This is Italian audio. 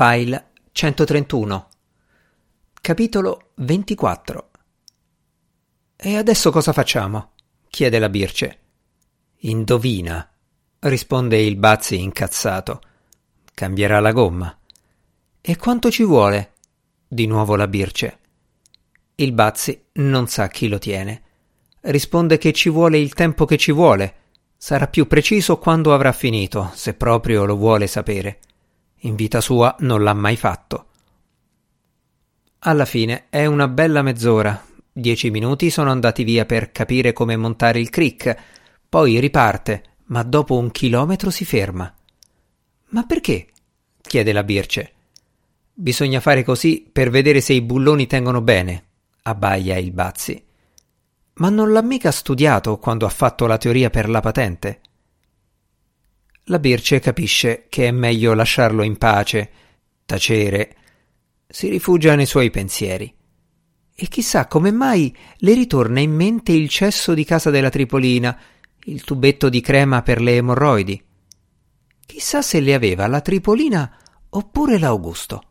File 131 Capitolo 24 E adesso cosa facciamo? chiede la Birce. Indovina, risponde il Bazzi incazzato. Cambierà la gomma. E quanto ci vuole? Di nuovo la Birce. Il Bazzi non sa chi lo tiene. Risponde che ci vuole il tempo che ci vuole. Sarà più preciso quando avrà finito, se proprio lo vuole sapere. In vita sua non l'ha mai fatto. Alla fine è una bella mezz'ora. Dieci minuti sono andati via per capire come montare il crick, poi riparte, ma dopo un chilometro si ferma. Ma perché? chiede la Birce. Bisogna fare così per vedere se i bulloni tengono bene, abbaia il Bazzi. Ma non l'ha mica studiato quando ha fatto la teoria per la patente? La Birce capisce che è meglio lasciarlo in pace, tacere. Si rifugia nei suoi pensieri. E chissà come mai le ritorna in mente il cesso di casa della Tripolina, il tubetto di crema per le emorroidi. Chissà se le aveva la Tripolina oppure l'Augusto.